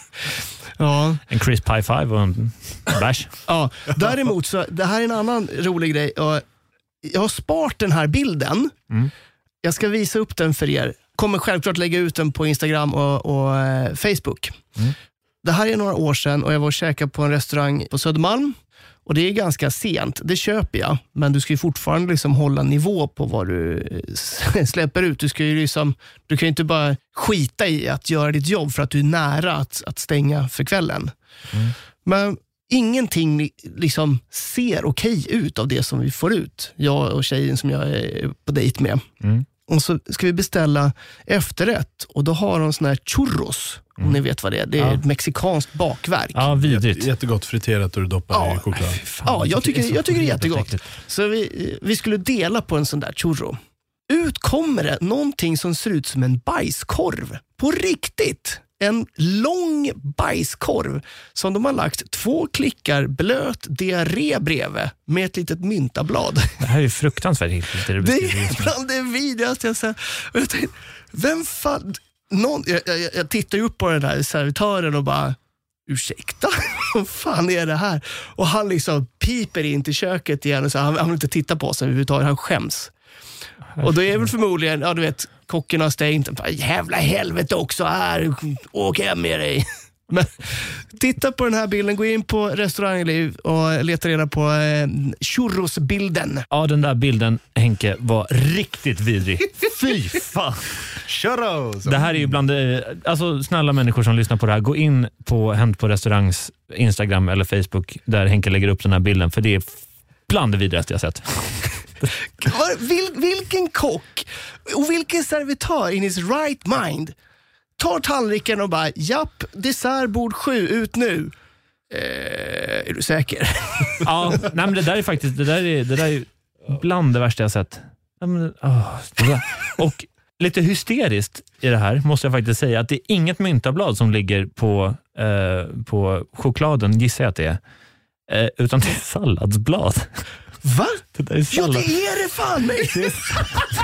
Ja. En crisp high five och en bärs. Ja, däremot så, det här är en annan rolig grej. Jag har sparat den här bilden. Mm. Jag ska visa upp den för er. Kommer självklart lägga ut den på Instagram och, och eh, Facebook. Mm. Det här är några år sedan och jag var och käkade på en restaurang på Södermalm. Och Det är ganska sent, det köper jag. Men du ska ju fortfarande liksom hålla nivå på vad du eh, släpper ut. Du, ska ju liksom, du kan ju inte bara skita i att göra ditt jobb för att du är nära att, att stänga för kvällen. Men ingenting liksom ser okej ut av det som vi får ut. Jag och tjejen som jag är på dejt med. Mm. Och så ska vi beställa efterrätt och då har de såna här churros. Om ni vet vad det är. Det är Ja. ett mexikanskt bakverk. Ja, vidrigt. Jättegott friterat och du doppar Ja, i choklad. Ja, jag tycker, jag tycker det är jättegott. Så vi, vi skulle dela på en sån där churro. Ut kommer det någonting som ser ut som en bajskorv. På riktigt. En lång bajskorv som de har lagt två klickar blöt diarré bredvid med ett litet myntablad. Det här är fruktansvärt äckligt. det Det är bland det vidrigaste jag sett. Jag tänkte, vem fan... Någon, jag, jag, jag tittar ju upp på den där servitören och bara, ursäkta? Vad fan är det här? Och han liksom piper in till köket igen och så, han, han vill inte titta på oss överhuvudtaget, han skäms. Och då är väl förmodligen, ja du vet, kocken har stängt. Jävla helvete också här, åk hem med dig. Men titta på den här bilden, gå in på restaurangliv och leta reda på eh, churrosbilden. Ja, den där bilden, Henke, var riktigt vidrig. Fy fan. Churros! Det här är ju bland det, alltså snälla människor som lyssnar på det här, gå in på Hänt på restaurangs Instagram eller Facebook där Henke lägger upp den här bilden, för det är bland det vidrigaste jag sett. Var- Vil, vilken kock och vilken servitör in his right mind tar tallriken och bara japp, dessert bord sju, ut nu. Eh, är du säker? Ja, nej, men det där är faktiskt det där är, det där är bland det värsta jag sett. Men, oh. Och lite hysteriskt i det här måste jag faktiskt säga att det är inget myntablad som ligger på, eh, på chokladen, gissar jag att det är, eh, utan det är salladsblad. Va? Det där är Ja, sallad, det är det fan mig! det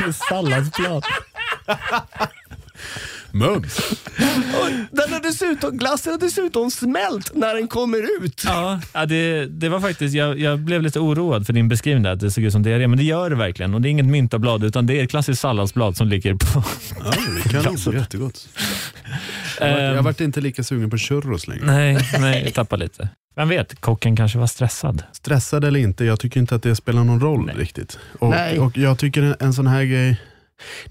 är salladsblad. Mums! Den har dessutom, glassen har dessutom smält när den kommer ut. Ja, ja det, det var faktiskt, jag, jag blev lite oroad för din beskrivning där, att det såg ut som diarré, men det gör det verkligen. Och det är inget myntablad, utan det är ett klassiskt salladsblad som ligger på... Ja, det kan vara jättegott. Jag vart- Jag vart inte lika sugen på churros längre. Nej, nej, jag tappade lite. Vem vet, kocken kanske var stressad. Stressad eller inte, jag tycker inte att det spelar någon roll Nej. riktigt. Och, Nej. och jag tycker en, en sån här grej,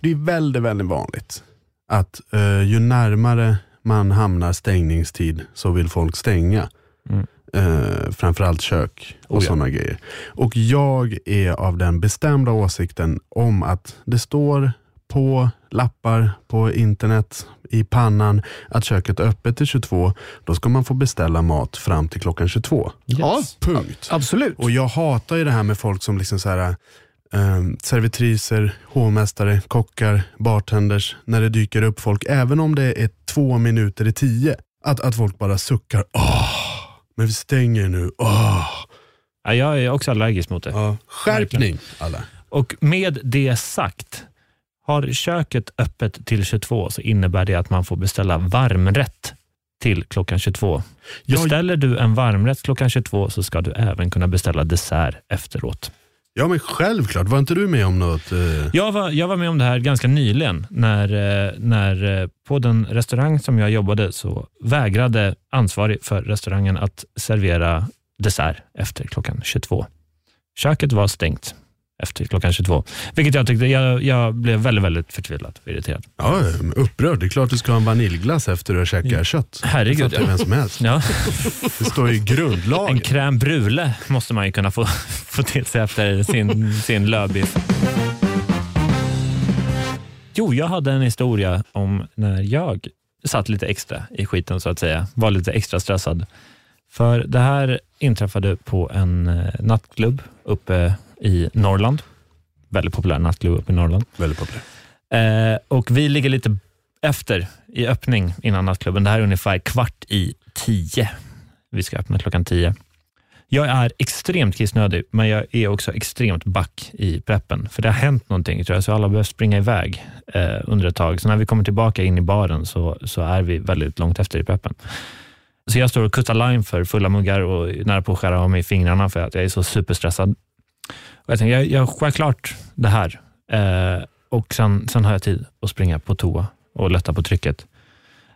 det är väldigt, väldigt vanligt att eh, ju närmare man hamnar stängningstid så vill folk stänga. Mm. Eh, framförallt kök och Oh ja. sådana grejer. Och jag är av den bestämda åsikten om att det står på lappar på internet i pannan att köket är öppet till 22. Då ska man få beställa mat fram till klockan 22. Ja, Punkt. absolut. Och jag hatar ju det här med folk som liksom så här, um, servitriser, hovmästare, kockar, bartenders, när det dyker upp folk, även om det är två minuter i tio, att, att folk bara suckar. Åh, men vi stänger nu. Åh. Ja, jag är också allergisk mot det. Ja, skärpning alla. Och med det sagt, har köket öppet till 22 så innebär det att man får beställa varmrätt till klockan 22. Jag- Beställer du en varmrätt klockan 22 så ska du även kunna beställa dessert efteråt. Ja, men självklart. Var inte du med om något? Eh... Jag, var, jag var med om det här ganska nyligen. När, eh, när eh, på den restaurang som jag jobbade så vägrade ansvarig för restaurangen att servera dessert efter klockan 22. Köket var stängt efter klockan 22. Vilket jag tyckte, jag, jag blev väldigt, väldigt förtvivlad och irriterad. Ja, upprörd. Det är klart du ska ha en vaniljglass efter att ha käkat ja. kött. Herregud. Det vem som helst. Ja. Det står i grundlagen. En crème brûlée måste man ju kunna få, få till sig efter sin, sin lövbiff. Jo, jag hade en historia om när jag satt lite extra i skiten så att säga. Var lite extra stressad. För det här inträffade på en eh, nattklubb uppe i Norrland. Väldigt populär nattklubb uppe i Norrland. Väldigt populär. Eh, och vi ligger lite efter i öppning innan nattklubben. Det här är ungefär kvart i tio. Vi ska öppna klockan tio. Jag är extremt kissnödig, men jag är också extremt back i preppen. För det har hänt någonting, tror jag, så alla behöver springa iväg eh, under ett tag. Så när vi kommer tillbaka in i baren så, så är vi väldigt långt efter i preppen. Så jag står och kuttar lime för fulla muggar och nära på att skära av mig fingrarna för att jag är så superstressad. Och jag tänkte, jag, jag skär klart det här eh, och sen, sen har jag tid att springa på toa och lätta på trycket.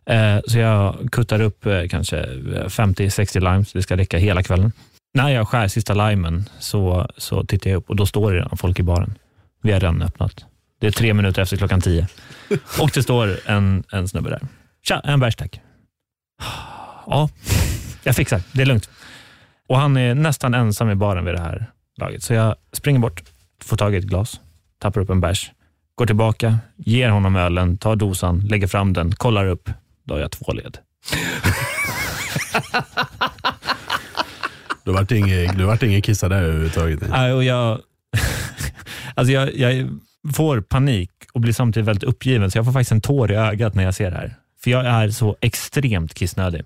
Eh, så jag kuttar upp eh, kanske 50-60 limes, det ska räcka hela kvällen. När jag skär sista limen så, så tittar jag upp och då står det redan folk i baren. Vi har redan öppnat. Det är tre minuter efter klockan tio. Och det står en, en snubbe där. Tja, en bärs tack. Ja, jag fixar. Det är lugnt. Och Han är nästan ensam i baren vid det här laget. Så jag springer bort, får tag i ett glas, tappar upp en bärs, går tillbaka, ger honom ölen, tar dosan, lägger fram den, kollar upp. Då har jag två led. Då vart inget, du vart kissa där överhuvudtaget? Nej, och jag, alltså jag, jag får panik och blir samtidigt väldigt uppgiven, så jag får faktiskt en tår i ögat när jag ser det här. För jag är så extremt kissnödig.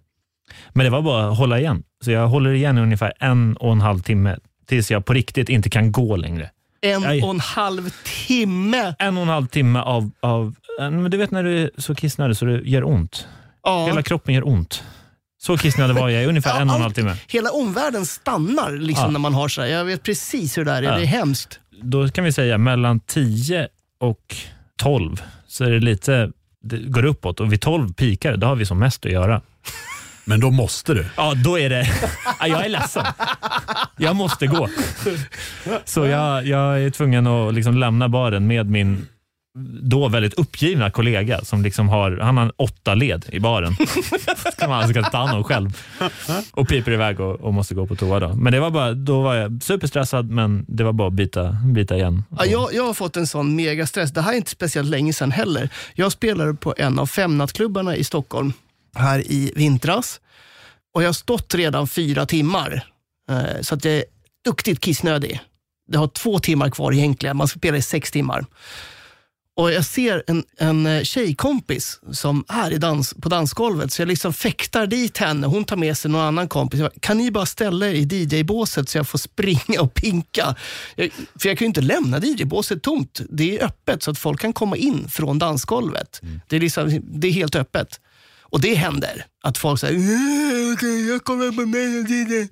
Men det var bara att hålla igen. Så jag håller igen i ungefär en och en halv timme tills jag på riktigt inte kan gå längre. En och en halv timme? En och en halv timme av... av men du vet när du är så kissnödig så det gör ont. Ja. Hela kroppen gör ont. Så kissnödig var jag i ungefär ja, en och en halv timme. Hela omvärlden stannar liksom ja. när man har så här. Jag vet precis hur det är. Ja. Det är hemskt. Då kan vi säga mellan 10 och 12 så är det lite, det går uppåt och vid 12 pikar då har vi som mest att göra. Men då måste du? Ja, då är det... jag är ledsen. Jag måste gå. Så jag, jag är tvungen att liksom lämna baren med min då väldigt uppgivna kollega som liksom har, han har åtta led i baren. ska man alltså ta hand om själv. Och piper iväg och, och, måste gå på toa. Då. Men det var bara, då var jag superstressad men det var bara att byta, byta igen. Ja, jag, jag har fått en sån megastress. Det här är inte speciellt länge sedan heller. Jag spelade på en av femnattklubbarna i Stockholm här i vintras. Och jag har stått redan fyra timmar. Eh, så att jag är duktigt kissnödig. Det har två timmar kvar egentligen. Man ska spela i sex timmar. Och Jag ser en, en eh, tjejkompis som är i dans, på dansgolvet, så jag liksom fäktar dit henne. Hon tar med sig någon annan kompis. Bara, kan ni bara ställa er i DJ-båset så jag får springa och pinka? Jag, för jag kan ju inte lämna DJ-båset tomt. Det är öppet så att folk kan komma in från dansgolvet. Mm. Det, är liksom, det är helt öppet. Och det händer. Att folk säger okay, jag kommer på mig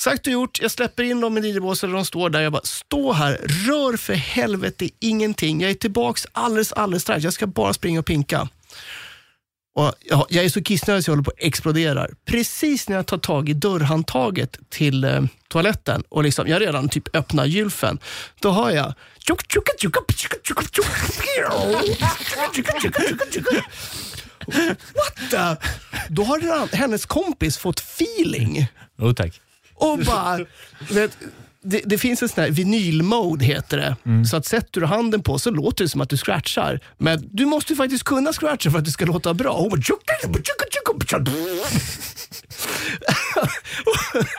Sagt och gjort, jag släpper in dem i DJ-båset de står där. Jag bara, stå här, rör för helvete ingenting. Jag är tillbaks alldeles, alldeles strax. Jag ska bara springa och pinka. Och jag, jag är så kissnödig så jag håller på att explodera. Precis när jag tar tag i dörrhandtaget till eh, toaletten och liksom, jag redan typ öppnar gylfen, då hör jag What the? Då har hennes kompis fått feeling. Oh, tack. Och bara, vet, det, det, finns en sån här vinylmode heter det. Mm. Så att sätter du handen på så låter det som att du scratchar. Men du måste faktiskt kunna scratcha för att det ska låta bra. Hon bara,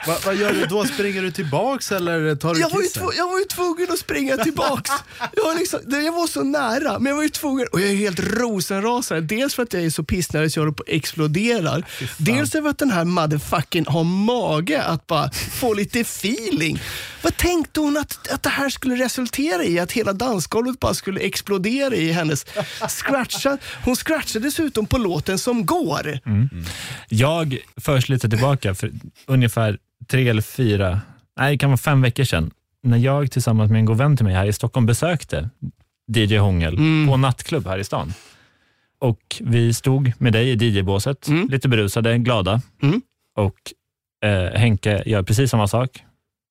Va, vad gör du då? Springer du tillbaks eller tar du jag var, ju jag var ju tvungen att springa tillbaks. jag, var liksom, jag var så nära, men jag var ju tvungen. Och jag är helt rosenrasande. Dels för att jag är så pissnödig så jag håller på att explodera. Dels för att den här motherfucking har mage att bara få lite feeling. Vad tänkte hon att, att det här skulle resultera i? Att hela dansgolvet bara skulle explodera i hennes scratcha. Hon scratchade dessutom på låten som går. Mm. Jag förs lite tillbaka, för ungefär tre eller fyra, nej det kan vara fem veckor sedan, när jag tillsammans med en god vän till mig här i Stockholm besökte DJ Hångel på en nattklubb här i stan. Och vi stod med dig i DJ-båset, lite berusade, glada. Och eh, Henke gör precis samma sak.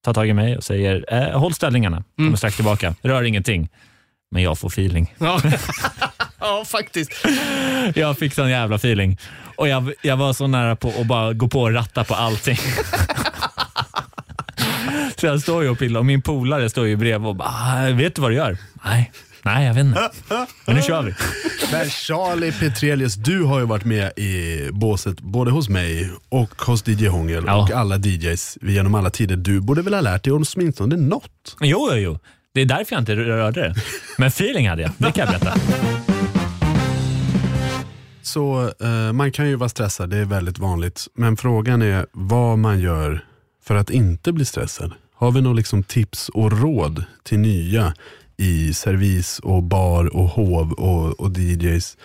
Tar tag i mig och säger, eh, håll ställningarna, kommer strax tillbaka. Rör ingenting. Men jag får feeling. Ja, ja faktiskt. Jag fick sån jävla feeling. Och jag, jag var så nära på att bara gå på och ratta på allting. så jag står ju och pillar och min polare står ju bredvid och bara, "Ah, vet du vad du gör? Nej, nej jag vet inte. Men nu kör vi. Men Charlie Petrelius, du har ju varit med i båset både hos mig och hos DJ Hångel Ja. och alla DJs genom alla tider. Du borde väl ha lärt dig åtminstone något? Jo, jo, jo. Det är därför jag inte rörde det. Men feeling hade jag, det kan jag berätta. Så eh, man kan ju vara stressad, det är väldigt vanligt. Men frågan är vad man gör för att inte bli stressad. Har vi några liksom tips och råd till nya i servis och bar och hov och, och DJs?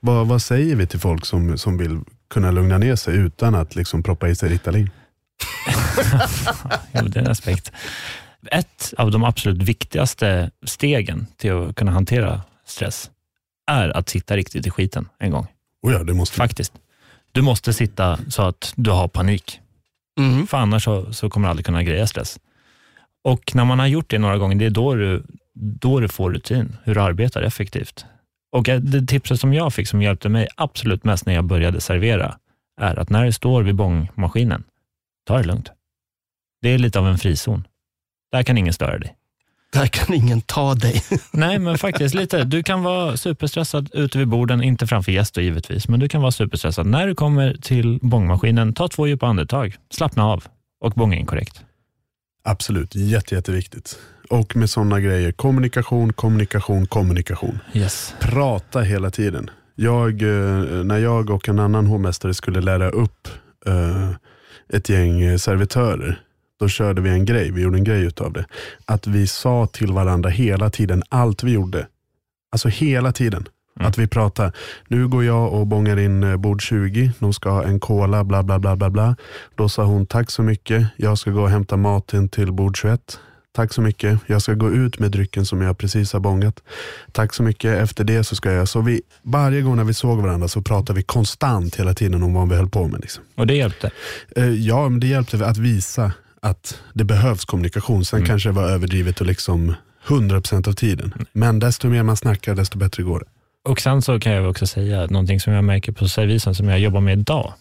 Vad, vad säger vi till folk som, som vill kunna lugna ner sig utan att liksom proppa i sig Ritalin? Jo, det är en aspekt. Ett av de absolut viktigaste stegen till att kunna hantera stress är att sitta riktigt i skiten en gång. Oh ja, det måste Faktiskt. Du måste sitta så att du har panik. Mm. För annars så, så kommer du aldrig kunna greja stress. Och när man har gjort det några gånger, det är då du, då du får rutin, hur du arbetar effektivt. Och det tipset som jag fick som hjälpte mig absolut mest när jag började servera, är att när du står vid bångmaskinen, ta det lugnt. Det är lite av en frizon. Där kan ingen störa dig. Där kan ingen ta dig. Nej, men faktiskt lite. Du kan vara superstressad ute vid borden, inte framför gäster givetvis, men du kan vara superstressad. När du kommer till bångmaskinen, ta två djupa andetag, slappna av och bånga in korrekt. Absolut, jätte, jätteviktigt. Och med sådana grejer, kommunikation, kommunikation, kommunikation. Yes. Prata hela tiden. Jag, eh, när jag och en annan hovmästare skulle lära upp eh, ett gäng servitörer, då körde vi en grej, vi gjorde en grej utav det. Att vi sa till varandra hela tiden allt vi gjorde. Alltså hela tiden. Att vi pratar, nu går jag och bångar in eh, bord 20, de ska ha en cola, bla bla bla bla bla. Då sa hon, tack så mycket, jag ska gå och hämta maten till bord 21. Tack så mycket, jag ska gå ut med drycken som jag precis har bångat. Tack så mycket, efter det så ska jag, så vi, varje gång när vi såg varandra så pratade vi konstant hela tiden om vad vi höll på med. Liksom. Och det hjälpte? Eh, ja, men det hjälpte att visa att det behövs kommunikation. Sen kanske det var överdrivet och liksom 100% av tiden. Men desto mer man snackar, desto bättre går det. Och sen så kan jag också säga någonting som jag märker på servisen som jag jobbar med idag,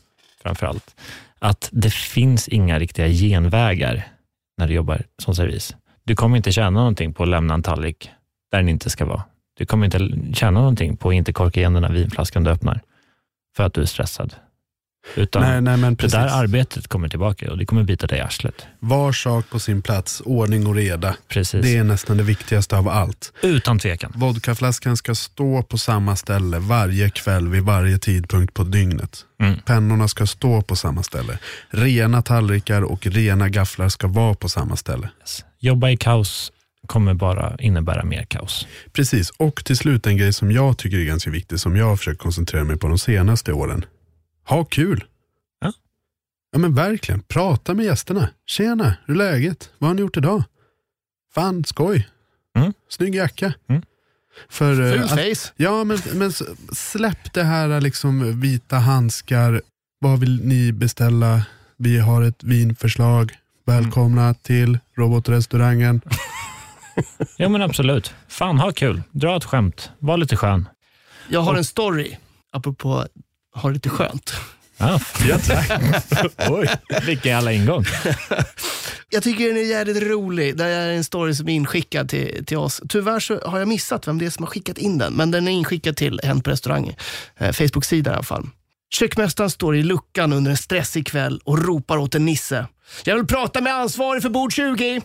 framför allt, att det finns inga riktiga genvägar när du jobbar som servis. Du kommer inte tjäna någonting på att lämna en tallrik där den inte ska vara. Du kommer inte tjäna någonting på att inte korka igen den här vinflaskan du öppnar för att du är stressad. Utan Nej, nej, men det där arbetet kommer tillbaka och det kommer bita dig i arslet. Var sak på sin plats, ordning och reda. Precis. Det är nästan det viktigaste av allt. Utan tvekan. Vodkaflaskan ska stå på samma ställe varje kväll vid varje tidpunkt på dygnet. Mm. Pennorna ska stå på samma ställe. Rena tallrikar och rena gafflar ska vara på samma ställe. Jobba i kaos kommer bara innebära mer kaos. Precis, och till slut en grej som jag tycker är ganska viktig, som jag har försökt koncentrera mig på de senaste åren. Ha kul! Ja. Ja men verkligen, prata med gästerna. Tjena, hur är läget? Vad har ni gjort idag? Fan, skoj. Mm. Snygg jacka. Mm. För, eh, Ful att- face. Ja, men, men släpp det här liksom vita handskar. Vad vill ni beställa? Vi har ett vinförslag. Välkomna till robotrestaurangen. Ja men absolut. Fan, ha kul. Dra ett skämt. Var lite skön. Jag har en story, apropå ha lite skönt. Ja, ja tack. Oj, vilken jävla ingång. Jag tycker den är jävligt rolig. Det är en story som är inskickad till, till oss. Tyvärr så har jag missat vem det är som har skickat in den, men den är inskickad till Hänt på restaurang. Eh, Facebook-sida i alla fall. Kökmästaren står i luckan under en stressig kväll och ropar åt en nisse. Jag vill prata med ansvarig för bord 20.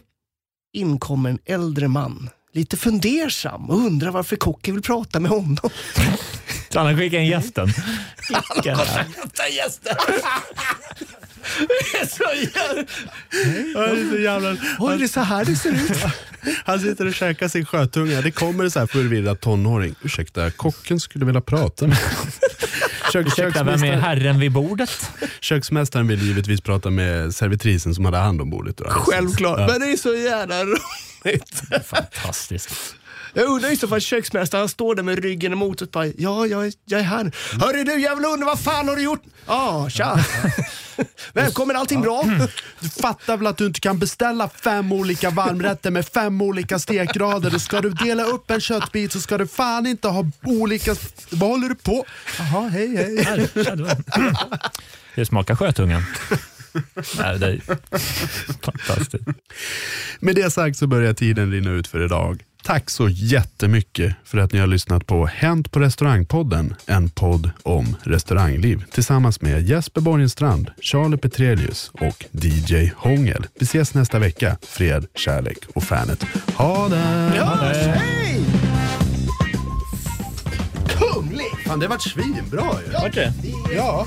In kommer en äldre man, lite fundersam och undrar varför kocken vill prata med honom. Så han skickade in gästen. Gäster! Det är så jävla... Ja, det är så jävla... Oj, det är så här det ser ut. Han sitter och käkar sin skötunga. Det kommer så här förvirrad tonåring. Ursäkta, kocken skulle vilja prata med Kök, Ursäkta, vem är herren vid bordet? Köksmästaren vill givetvis prata med servitrisen som hade hand om bordet. Självklart, Ja. men det är så jävla roligt. Fantastiskt. Jag undrar i så fall köksmästaren, han står där med ryggen emot och bara, ja, jag är, jag är här. Hörru du jävla under, vad fan har du gjort? Ja, ah, tja. Välkommen, allting bra? Du fattar väl att du inte kan beställa fem olika varmrätter med fem olika stekgrader. Och ska du dela upp en köttbit så ska du fan inte ha olika... Vad håller du på? Jaha, hej hej. Det smakar sjötungan. Nej, det är fantastiskt. Med det sagt så börjar tiden rinna ut för idag. Tack så jättemycket för att ni har lyssnat på Hänt på restaurangpodden, en podd om restaurangliv tillsammans med Jesper Borgenstrand, Charlie Petrelius och DJ Hångel. Vi ses nästa vecka. Fred, kärlek och fanet. Ha det! Ja, hej! Kunglig! Fan, det vart svinbra ju. Vart det? Ja.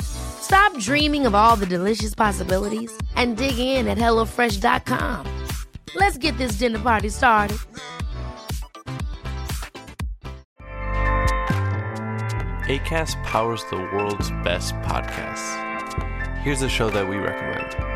Stop dreaming of all the delicious possibilities and dig in at HelloFresh.com. Let's get this dinner party started. ACAST powers the world's best podcasts. Here's a show that we recommend.